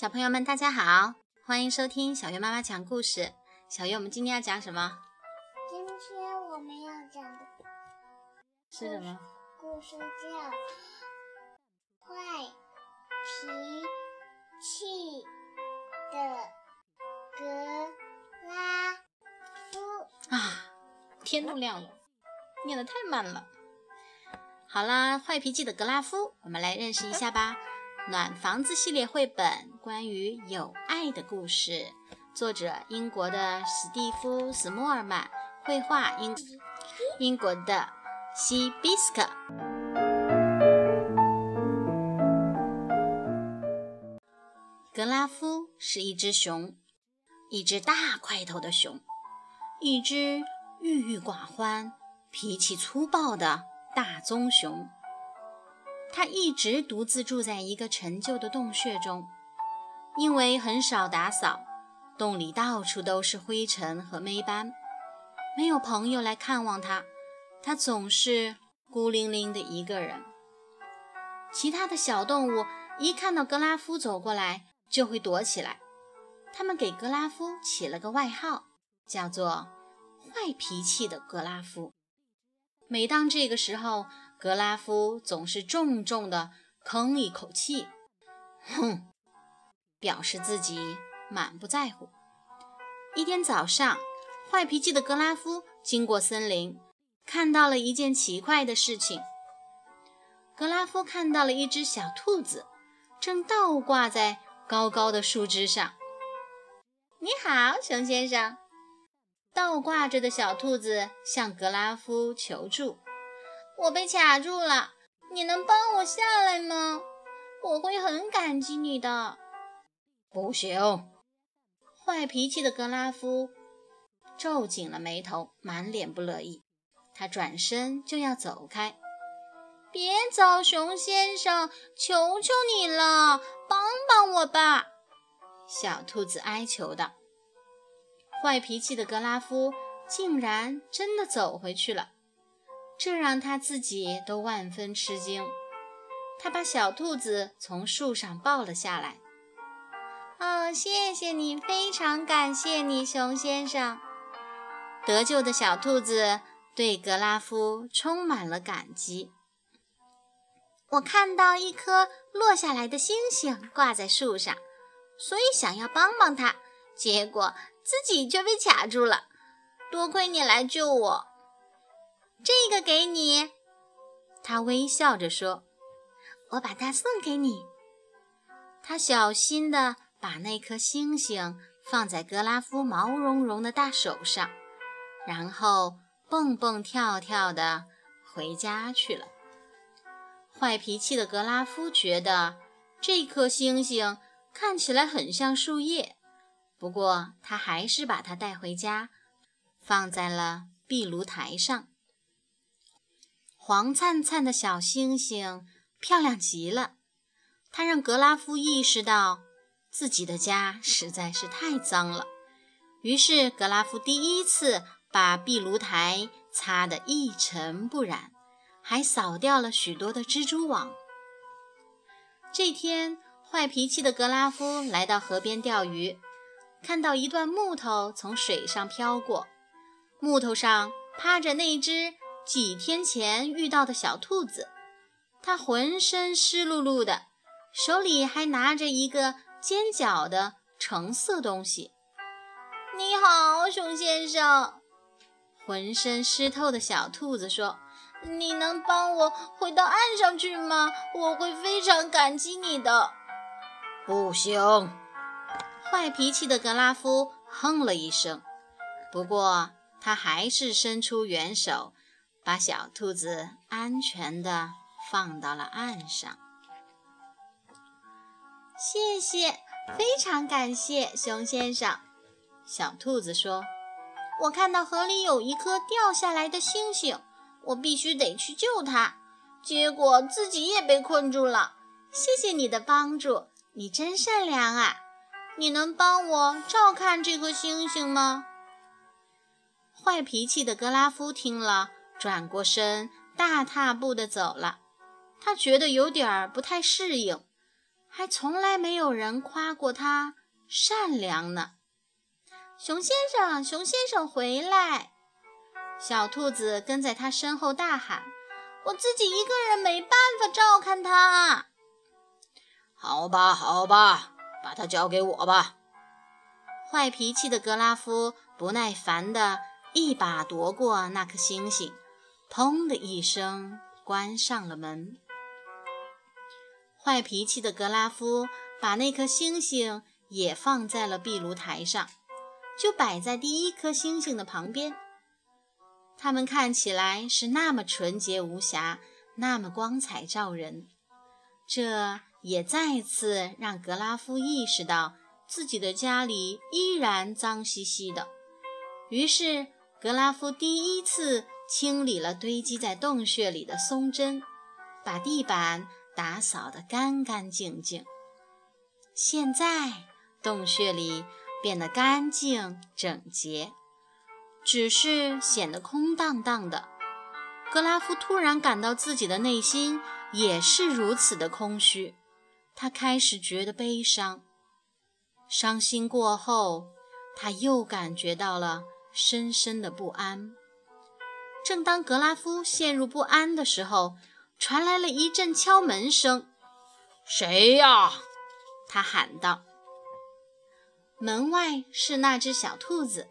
小朋友们，大家好，欢迎收听小月妈妈讲故事。小月，我们今天要讲什么？今天我们要讲的是什么？故事叫《坏脾气的格拉夫》啊！天都亮了，念得太慢了。好啦，坏脾气的格拉夫，我们来认识一下吧。暖房子系列绘本，关于有爱的故事，作者英国的史蒂夫·史莫尔曼，绘画英英国的西比斯克。格拉夫是一只熊，一只大块头的熊，一只郁郁寡欢、脾气粗暴的大棕熊。他一直独自住在一个陈旧的洞穴中，因为很少打扫，洞里到处都是灰尘和霉斑，没有朋友来看望他，他总是孤零零的一个人。其他的小动物一看到格拉夫走过来，就会躲起来。他们给格拉夫起了个外号，叫做“坏脾气的格拉夫”。每当这个时候，格拉夫总是重重地吭一口气，哼，表示自己满不在乎。一天早上，坏脾气的格拉夫经过森林，看到了一件奇怪的事情。格拉夫看到了一只小兔子，正倒挂在高高的树枝上。“你好，熊先生。”倒挂着的小兔子向格拉夫求助。我被卡住了，你能帮我下来吗？我会很感激你的。不行！坏脾气的格拉夫皱紧了眉头，满脸不乐意。他转身就要走开。别走，熊先生，求求你了，帮帮我吧！小兔子哀求道。坏脾气的格拉夫竟然真的走回去了。这让他自己都万分吃惊。他把小兔子从树上抱了下来。哦，谢谢你，非常感谢你，熊先生。得救的小兔子对格拉夫充满了感激。我看到一颗落下来的星星挂在树上，所以想要帮帮他，结果自己却被卡住了。多亏你来救我。这个给你，他微笑着说：“我把它送给你。”他小心地把那颗星星放在格拉夫毛茸茸的大手上，然后蹦蹦跳跳地回家去了。坏脾气的格拉夫觉得这颗星星看起来很像树叶，不过他还是把它带回家，放在了壁炉台上。黄灿灿的小星星，漂亮极了。它让格拉夫意识到自己的家实在是太脏了。于是，格拉夫第一次把壁炉台擦得一尘不染，还扫掉了许多的蜘蛛网。这天，坏脾气的格拉夫来到河边钓鱼，看到一段木头从水上飘过，木头上趴着那只。几天前遇到的小兔子，它浑身湿漉漉的，手里还拿着一个尖角的橙色东西。你好，熊先生。浑身湿透的小兔子说：“你能帮我回到岸上去吗？我会非常感激你的。”不行。坏脾气的格拉夫哼了一声，不过他还是伸出援手。把小兔子安全地放到了岸上。谢谢，非常感谢，熊先生。小兔子说：“我看到河里有一颗掉下来的星星，我必须得去救它。结果自己也被困住了。谢谢你的帮助，你真善良啊！你能帮我照看这颗星星吗？”坏脾气的格拉夫听了。转过身，大踏步地走了。他觉得有点儿不太适应，还从来没有人夸过他善良呢。熊先生，熊先生回来！小兔子跟在他身后大喊：“我自己一个人没办法照看他。”好吧，好吧，把它交给我吧。坏脾气的格拉夫不耐烦地一把夺过那颗星星，砰的一声关上了门。坏脾气的格拉夫把那颗星星也放在了壁炉台上。就摆在第一颗星星的旁边，它们看起来是那么纯洁无瑕，那么光彩照人。这也再次让格拉夫意识到自己的家里依然脏兮兮的。于是，格拉夫第一次清理了堆积在洞穴里的松针，把地板打扫得干干净净。现在，洞穴里。变得干净整洁，只是显得空荡荡的。格拉夫突然感到自己的内心也是如此的空虚，他开始觉得悲伤。伤心过后，他又感觉到了深深的不安。正当格拉夫陷入不安的时候，传来了一阵敲门声。“谁呀？”他喊道。门外是那只小兔子，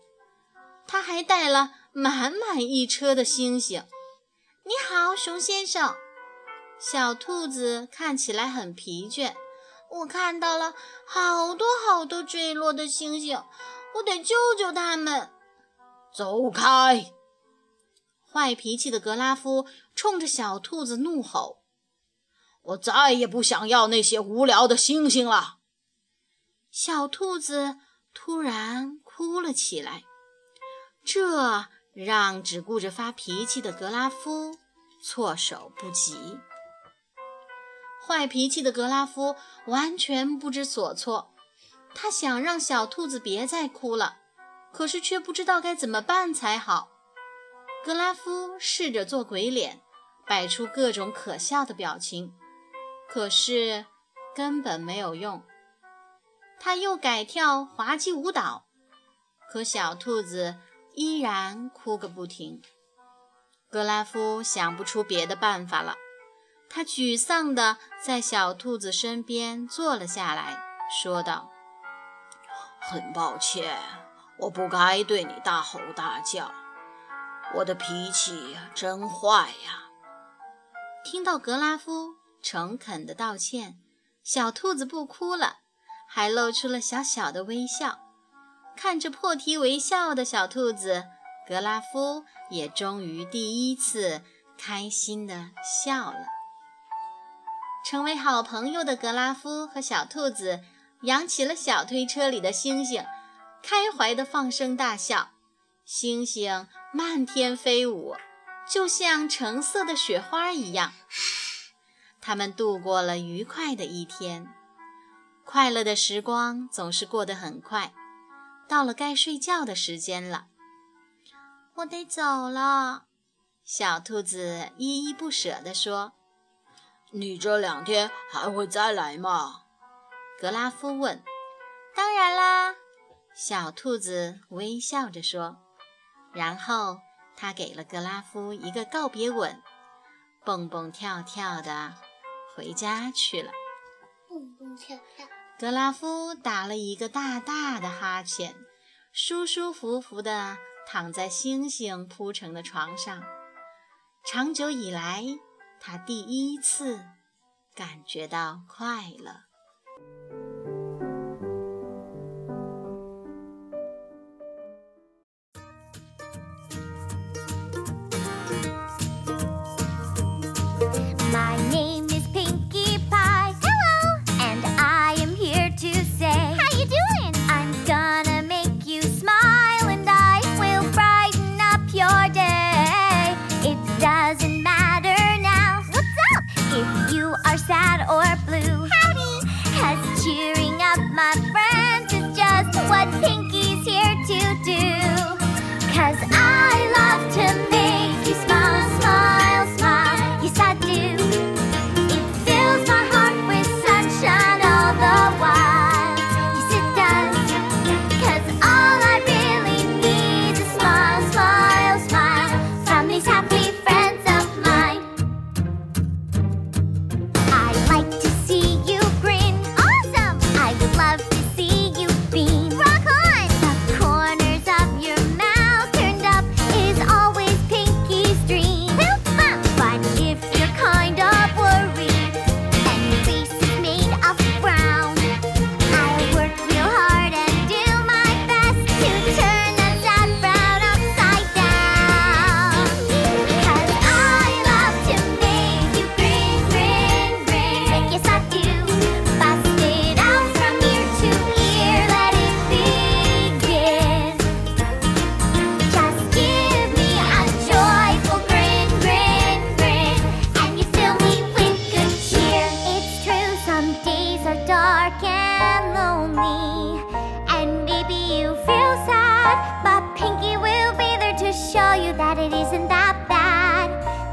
它还带了满满一车的星星。你好，熊先生。小兔子看起来很疲倦。我看到了好多好多坠落的星星，我得救救他们。走开！坏脾气的格拉夫冲着小兔子怒吼：“我再也不想要那些无聊的星星了。”小兔子突然哭了起来，这让只顾着发脾气的格拉夫措手不及。坏脾气的格拉夫完全不知所措，他想让小兔子别再哭了，可是却不知道该怎么办才好。格拉夫试着做鬼脸，摆出各种可笑的表情，可是根本没有用。他又改跳滑稽舞蹈，可小兔子依然哭个不停。格拉夫想不出别的办法了，他沮丧地在小兔子身边坐了下来，说道：“很抱歉，我不该对你大吼大叫，我的脾气真坏呀。”听到格拉夫诚恳的道歉，小兔子不哭了。还露出了小小的微笑，看着破涕为笑的小兔子，格拉夫也终于第一次开心地笑了。成为好朋友的格拉夫和小兔子扬起了小推车里的星星，开怀地放声大笑。星星漫天飞舞，就像橙色的雪花一样。他们度过了愉快的一天。快乐的时光总是过得很快，到了该睡觉的时间了。我得走了，小兔子依依不舍地说：“你这两天还会再来吗？”格拉夫问。“当然啦。”小兔子微笑着说，然后他给了格拉夫一个告别吻，蹦蹦跳跳的回家去了。蹦蹦跳跳。格拉夫打了一个大大的哈欠，舒舒服服的躺在星星铺成的床上。长久以来，他第一次感觉到快乐。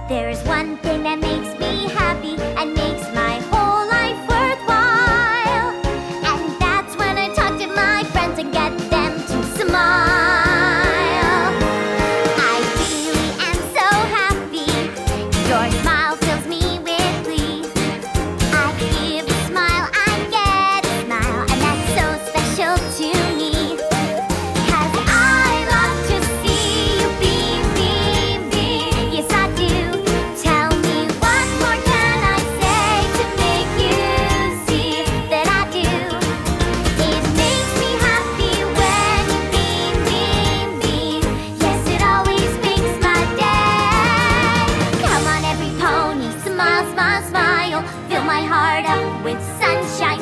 There is one thing that makes my heart up with sunshine.